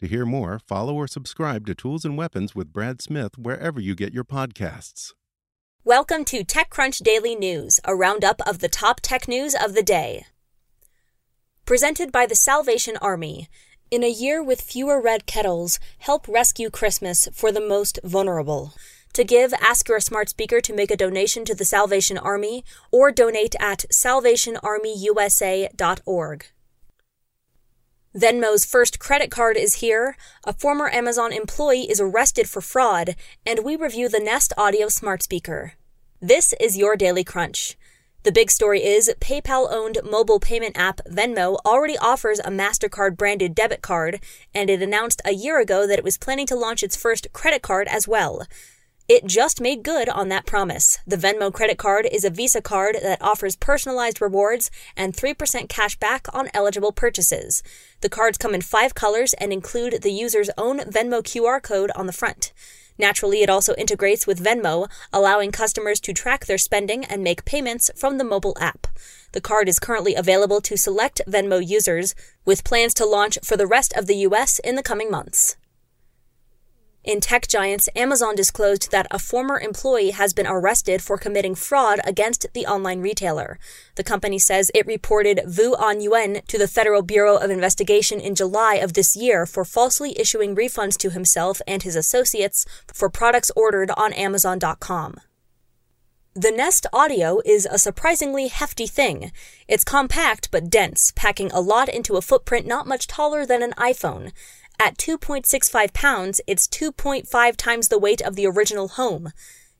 To hear more, follow or subscribe to Tools and Weapons with Brad Smith wherever you get your podcasts. Welcome to TechCrunch Daily News, a roundup of the top tech news of the day. Presented by the Salvation Army. In a year with fewer red kettles, help rescue Christmas for the most vulnerable. To give, ask your smart speaker to make a donation to the Salvation Army or donate at salvationarmyusa.org. Venmo's first credit card is here, a former Amazon employee is arrested for fraud, and we review the Nest Audio smart speaker. This is your Daily Crunch. The big story is PayPal owned mobile payment app Venmo already offers a MasterCard branded debit card, and it announced a year ago that it was planning to launch its first credit card as well. It just made good on that promise. The Venmo credit card is a Visa card that offers personalized rewards and 3% cash back on eligible purchases. The cards come in five colors and include the user's own Venmo QR code on the front. Naturally, it also integrates with Venmo, allowing customers to track their spending and make payments from the mobile app. The card is currently available to select Venmo users, with plans to launch for the rest of the US in the coming months. In tech giants, Amazon disclosed that a former employee has been arrested for committing fraud against the online retailer. The company says it reported Vu An to the Federal Bureau of Investigation in July of this year for falsely issuing refunds to himself and his associates for products ordered on Amazon.com. The Nest Audio is a surprisingly hefty thing. It's compact but dense, packing a lot into a footprint not much taller than an iPhone. At 2.65 pounds, it's 2.5 times the weight of the original Home.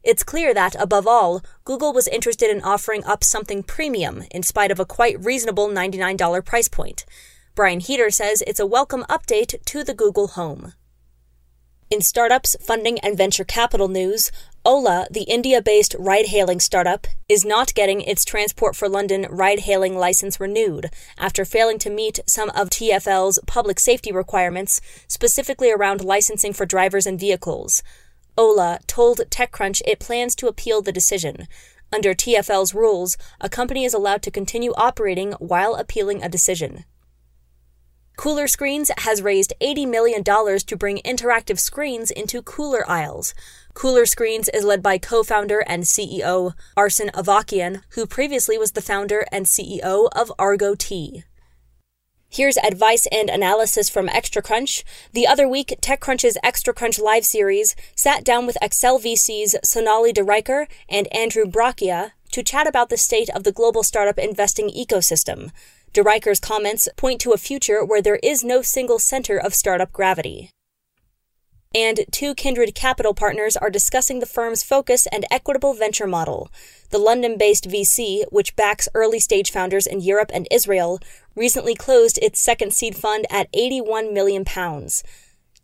It's clear that, above all, Google was interested in offering up something premium in spite of a quite reasonable $99 price point. Brian Heater says it's a welcome update to the Google Home. In startups, funding, and venture capital news, Ola, the India based ride hailing startup, is not getting its Transport for London ride hailing license renewed after failing to meet some of TFL's public safety requirements, specifically around licensing for drivers and vehicles. Ola told TechCrunch it plans to appeal the decision. Under TFL's rules, a company is allowed to continue operating while appealing a decision. Cooler Screens has raised $80 million to bring interactive screens into cooler aisles. Cooler Screens is led by co-founder and CEO Arsen Avakian, who previously was the founder and CEO of Argo Tea. Here's advice and analysis from Extra Crunch. The other week, TechCrunch's Extra Crunch live series sat down with Accel VC's Sonali de Ruycker and Andrew Braccia to chat about the state of the global startup investing ecosystem. De Ruycker's comments point to a future where there is no single center of startup gravity. And two kindred capital partners are discussing the firm's focus and equitable venture model. The London based VC, which backs early stage founders in Europe and Israel, recently closed its second seed fund at £81 million.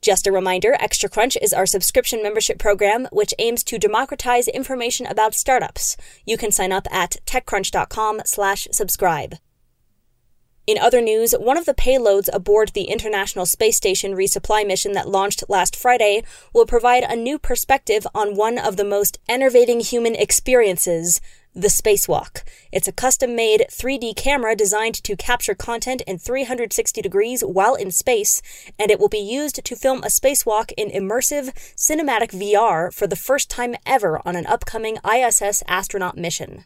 Just a reminder, Extra Crunch is our subscription membership program which aims to democratize information about startups. You can sign up at techcrunch.com/subscribe. In other news, one of the payloads aboard the International Space Station resupply mission that launched last Friday will provide a new perspective on one of the most enervating human experiences the spacewalk. It's a custom made 3D camera designed to capture content in 360 degrees while in space, and it will be used to film a spacewalk in immersive cinematic VR for the first time ever on an upcoming ISS astronaut mission.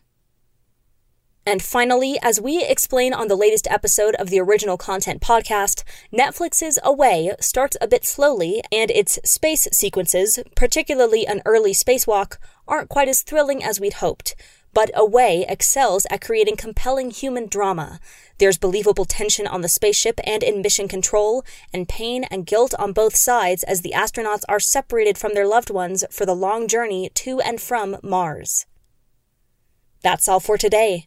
And finally, as we explain on the latest episode of the original content podcast, Netflix's Away starts a bit slowly, and its space sequences, particularly an early spacewalk, aren't quite as thrilling as we'd hoped. But Away excels at creating compelling human drama. There's believable tension on the spaceship and in mission control, and pain and guilt on both sides as the astronauts are separated from their loved ones for the long journey to and from Mars. That's all for today.